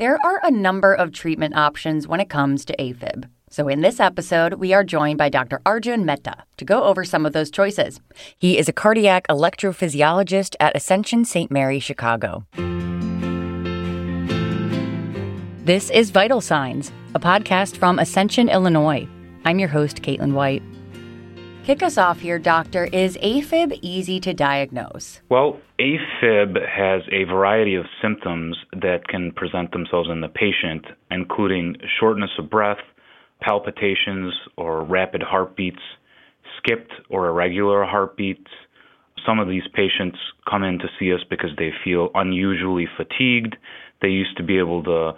There are a number of treatment options when it comes to AFib. So, in this episode, we are joined by Dr. Arjun Mehta to go over some of those choices. He is a cardiac electrophysiologist at Ascension St. Mary, Chicago. This is Vital Signs, a podcast from Ascension, Illinois. I'm your host, Caitlin White. Kick us off here, doctor. Is AFib easy to diagnose? Well, AFib has a variety of symptoms that can present themselves in the patient, including shortness of breath, palpitations or rapid heartbeats, skipped or irregular heartbeats. Some of these patients come in to see us because they feel unusually fatigued. They used to be able to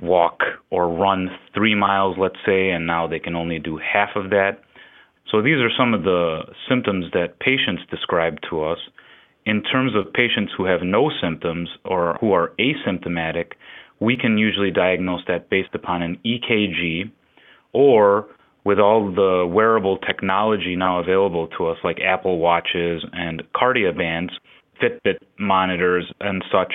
walk or run three miles, let's say, and now they can only do half of that. So these are some of the symptoms that patients describe to us. In terms of patients who have no symptoms or who are asymptomatic, we can usually diagnose that based upon an EKG or with all the wearable technology now available to us, like Apple Watches and Kardia bands, Fitbit monitors, and such,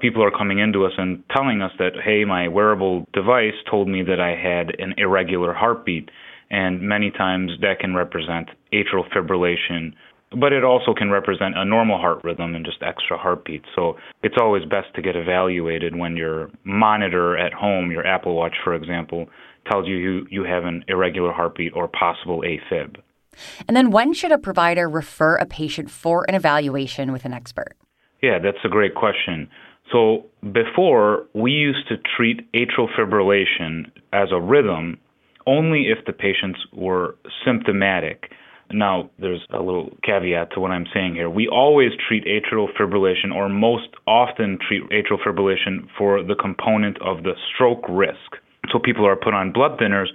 people are coming into us and telling us that, hey, my wearable device told me that I had an irregular heartbeat and many times that can represent atrial fibrillation, but it also can represent a normal heart rhythm and just extra heartbeats. So it's always best to get evaluated when your monitor at home, your Apple Watch, for example, tells you you, you have an irregular heartbeat or possible AFib. And then when should a provider refer a patient for an evaluation with an expert? Yeah, that's a great question. So before, we used to treat atrial fibrillation as a rhythm only if the patients were symptomatic. Now, there's a little caveat to what I'm saying here. We always treat atrial fibrillation, or most often treat atrial fibrillation for the component of the stroke risk. So people are put on blood thinners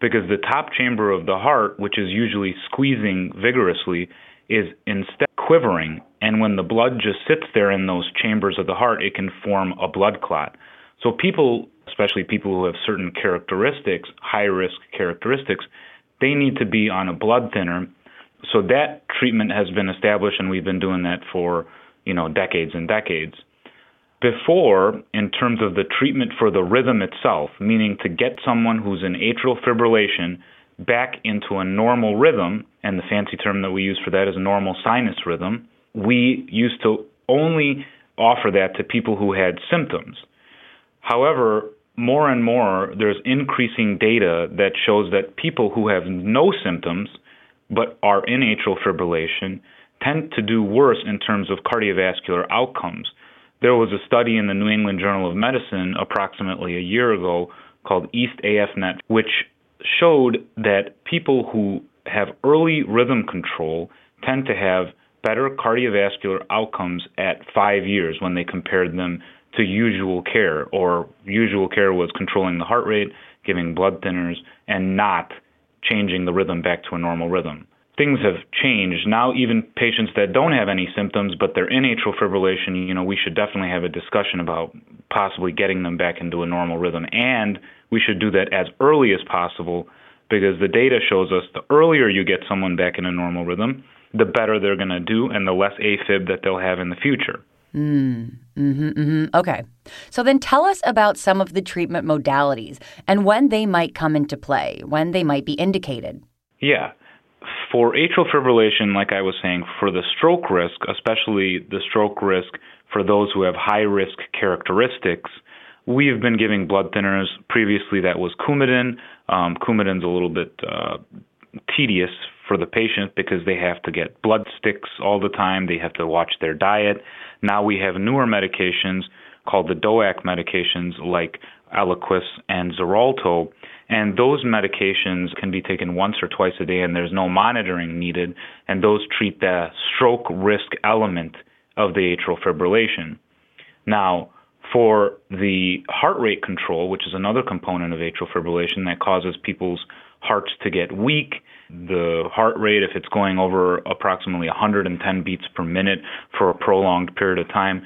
because the top chamber of the heart, which is usually squeezing vigorously, is instead quivering. And when the blood just sits there in those chambers of the heart, it can form a blood clot. So people especially people who have certain characteristics, high risk characteristics, they need to be on a blood thinner. So that treatment has been established, and we've been doing that for you know decades and decades. Before, in terms of the treatment for the rhythm itself, meaning to get someone who's in atrial fibrillation back into a normal rhythm, and the fancy term that we use for that is normal sinus rhythm, we used to only offer that to people who had symptoms. However, more and more there's increasing data that shows that people who have no symptoms but are in atrial fibrillation tend to do worse in terms of cardiovascular outcomes. There was a study in the New England Journal of Medicine approximately a year ago called East AFNet, which showed that people who have early rhythm control tend to have better cardiovascular outcomes at five years when they compared them to usual care, or usual care was controlling the heart rate, giving blood thinners, and not changing the rhythm back to a normal rhythm. Things have changed. Now, even patients that don't have any symptoms, but they're in atrial fibrillation, you know, we should definitely have a discussion about possibly getting them back into a normal rhythm. And we should do that as early as possible because the data shows us the earlier you get someone back in a normal rhythm, the better they're going to do and the less AFib that they'll have in the future. Mm, mm-hmm, mm-hmm. Okay. So then tell us about some of the treatment modalities and when they might come into play, when they might be indicated. Yeah. For atrial fibrillation, like I was saying, for the stroke risk, especially the stroke risk for those who have high risk characteristics, we've been giving blood thinners. Previously, that was Coumadin. Um, Coumadin's a little bit uh, tedious for the patient because they have to get blood sticks all the time, they have to watch their diet. Now we have newer medications called the DOAC medications like Eliquis and Xarelto, and those medications can be taken once or twice a day and there's no monitoring needed, and those treat the stroke risk element of the atrial fibrillation. Now, for the heart rate control, which is another component of atrial fibrillation that causes people's hearts to get weak. The heart rate, if it's going over approximately 110 beats per minute for a prolonged period of time,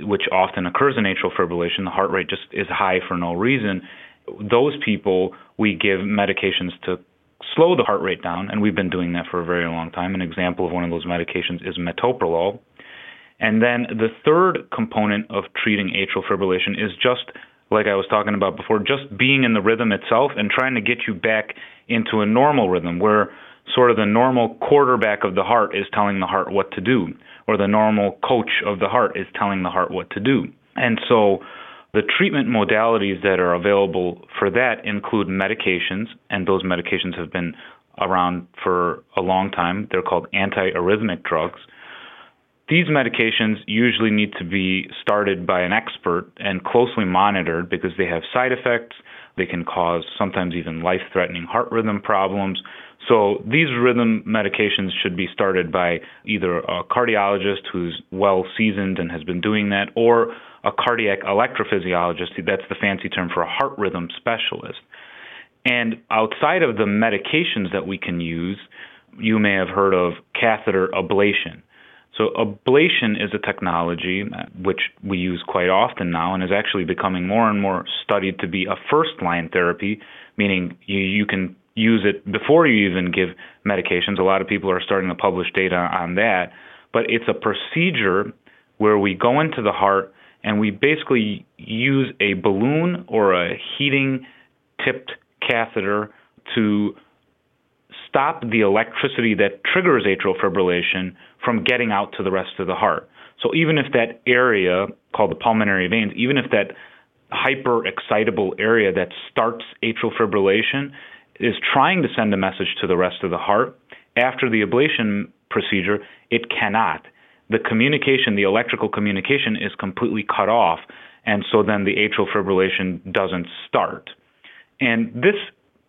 which often occurs in atrial fibrillation, the heart rate just is high for no reason. Those people, we give medications to slow the heart rate down, and we've been doing that for a very long time. An example of one of those medications is metoprolol. And then the third component of treating atrial fibrillation is just like I was talking about before, just being in the rhythm itself and trying to get you back into a normal rhythm where sort of the normal quarterback of the heart is telling the heart what to do, or the normal coach of the heart is telling the heart what to do. And so the treatment modalities that are available for that include medications, and those medications have been around for a long time. They're called antiarrhythmic drugs. These medications usually need to be started by an expert and closely monitored because they have side effects. They can cause sometimes even life threatening heart rhythm problems. So these rhythm medications should be started by either a cardiologist who's well seasoned and has been doing that, or a cardiac electrophysiologist. That's the fancy term for a heart rhythm specialist. And outside of the medications that we can use, you may have heard of catheter ablation. So, ablation is a technology uh, which we use quite often now and is actually becoming more and more studied to be a first line therapy, meaning you, you can use it before you even give medications. A lot of people are starting to publish data on that. But it's a procedure where we go into the heart and we basically use a balloon or a heating tipped catheter to stop the electricity that triggers atrial fibrillation from getting out to the rest of the heart. So even if that area called the pulmonary veins, even if that hyper excitable area that starts atrial fibrillation is trying to send a message to the rest of the heart, after the ablation procedure, it cannot. The communication, the electrical communication, is completely cut off, and so then the atrial fibrillation doesn't start. And this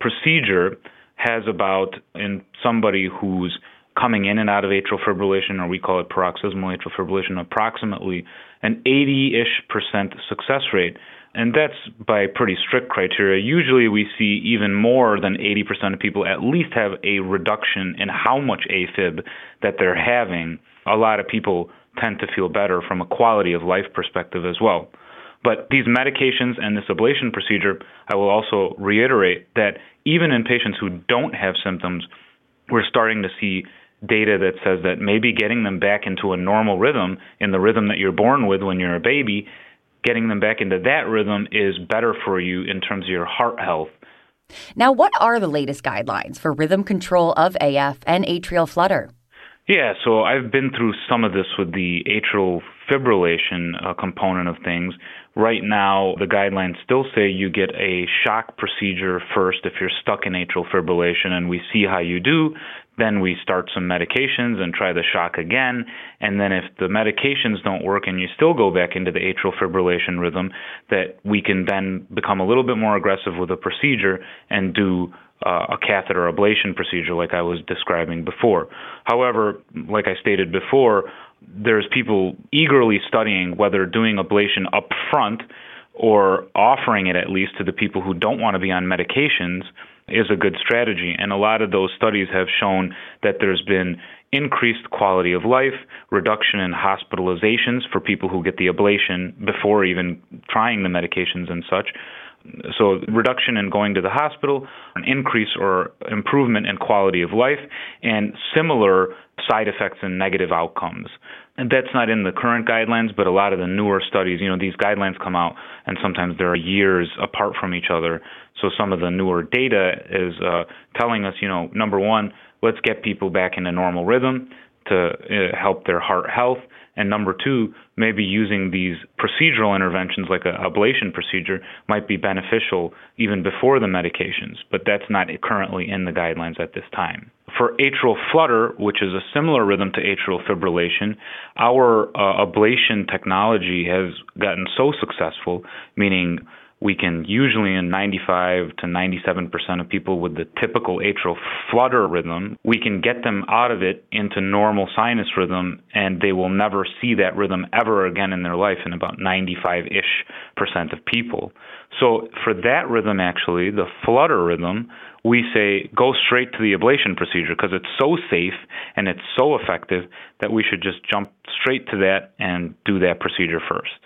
procedure has about, in somebody who's coming in and out of atrial fibrillation, or we call it paroxysmal atrial fibrillation, approximately an 80 ish percent success rate. And that's by pretty strict criteria. Usually we see even more than 80% of people at least have a reduction in how much AFib that they're having. A lot of people tend to feel better from a quality of life perspective as well. But these medications and this ablation procedure, I will also reiterate that even in patients who don't have symptoms, we're starting to see data that says that maybe getting them back into a normal rhythm, in the rhythm that you're born with when you're a baby, getting them back into that rhythm is better for you in terms of your heart health. Now, what are the latest guidelines for rhythm control of AF and atrial flutter? Yeah, so I've been through some of this with the atrial fibrillation uh, component of things. Right now, the guidelines still say you get a shock procedure first if you're stuck in atrial fibrillation, and we see how you do. Then we start some medications and try the shock again. And then if the medications don't work and you still go back into the atrial fibrillation rhythm, that we can then become a little bit more aggressive with a procedure and do uh, a catheter ablation procedure like I was describing before. However, like I stated before, there's people eagerly studying whether doing ablation up front or offering it at least to the people who don't want to be on medications is a good strategy. And a lot of those studies have shown that there's been increased quality of life, reduction in hospitalizations for people who get the ablation before even trying the medications and such. So, reduction in going to the hospital, an increase or improvement in quality of life, and similar side effects and negative outcomes. And that's not in the current guidelines, but a lot of the newer studies, you know, these guidelines come out and sometimes they're years apart from each other. So some of the newer data is uh, telling us, you know, number one, let's get people back in a normal rhythm to uh, help their heart health. And number two, maybe using these procedural interventions like an ablation procedure might be beneficial even before the medications, but that's not currently in the guidelines at this time. For atrial flutter, which is a similar rhythm to atrial fibrillation, our uh, ablation technology has gotten so successful, meaning we can usually in 95 to 97% of people with the typical atrial flutter rhythm, we can get them out of it into normal sinus rhythm and they will never see that rhythm ever again in their life in about 95-ish percent of people. So for that rhythm actually, the flutter rhythm, we say go straight to the ablation procedure because it's so safe and it's so effective that we should just jump straight to that and do that procedure first.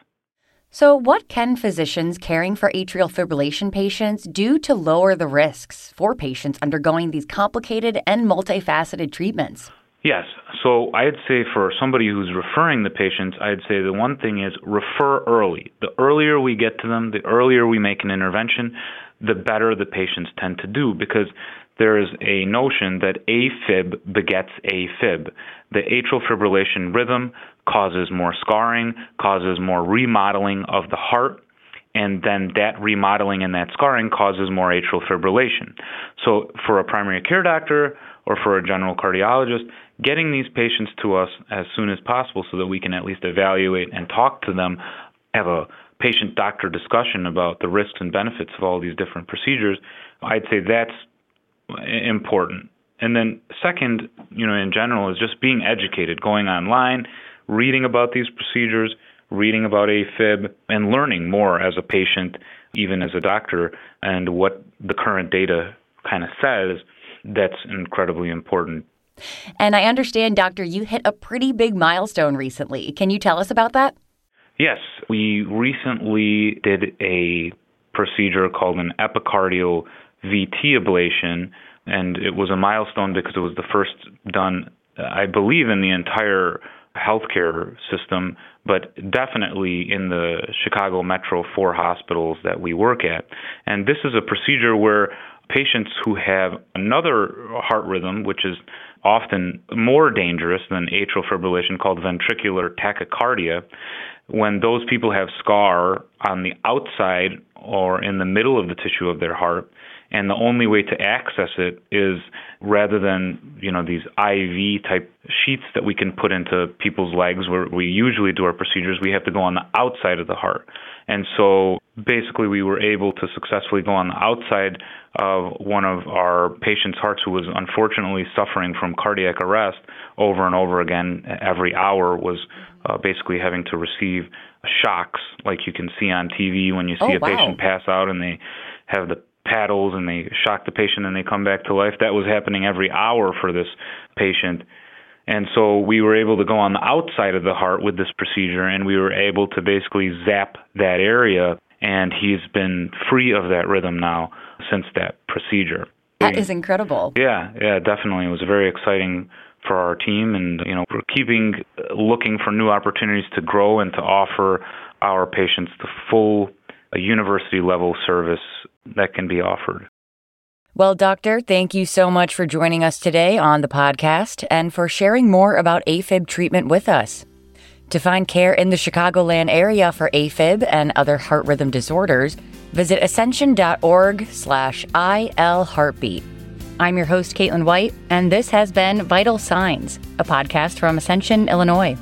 So, what can physicians caring for atrial fibrillation patients do to lower the risks for patients undergoing these complicated and multifaceted treatments? Yes. So I'd say for somebody who's referring the patients, I'd say the one thing is refer early. The earlier we get to them, the earlier we make an intervention, the better the patients tend to do because there is a notion that AFib begets AFib. The atrial fibrillation rhythm causes more scarring, causes more remodeling of the heart, and then that remodeling and that scarring causes more atrial fibrillation. So, for a primary care doctor or for a general cardiologist, getting these patients to us as soon as possible so that we can at least evaluate and talk to them, have a patient doctor discussion about the risks and benefits of all these different procedures, I'd say that's important. And then second, you know, in general is just being educated, going online, reading about these procedures, reading about AFib and learning more as a patient, even as a doctor, and what the current data kind of says, that's incredibly important. And I understand, Doctor, you hit a pretty big milestone recently. Can you tell us about that? Yes, we recently did a procedure called an epicardial VT ablation, and it was a milestone because it was the first done, I believe, in the entire healthcare system, but definitely in the Chicago Metro four hospitals that we work at. And this is a procedure where patients who have another heart rhythm, which is often more dangerous than atrial fibrillation called ventricular tachycardia, when those people have scar on the outside or in the middle of the tissue of their heart, and the only way to access it is rather than you know these IV type sheets that we can put into people's legs where we usually do our procedures, we have to go on the outside of the heart. And so basically, we were able to successfully go on the outside of one of our patients' hearts who was unfortunately suffering from cardiac arrest over and over again. Every hour was uh, basically having to receive shocks, like you can see on TV when you see oh, a wow. patient pass out and they have the paddles and they shock the patient and they come back to life. That was happening every hour for this patient. And so we were able to go on the outside of the heart with this procedure and we were able to basically zap that area. And he's been free of that rhythm now since that procedure. That is incredible. Yeah, yeah, definitely. It was very exciting for our team and you know we're keeping uh, looking for new opportunities to grow and to offer our patients the full uh, university level service that can be offered. Well, Doctor, thank you so much for joining us today on the podcast and for sharing more about AFib treatment with us. To find care in the Chicagoland area for AFib and other heart rhythm disorders, visit ascension.org slash ilheartbeat. I'm your host, Caitlin White, and this has been Vital Signs, a podcast from Ascension, Illinois.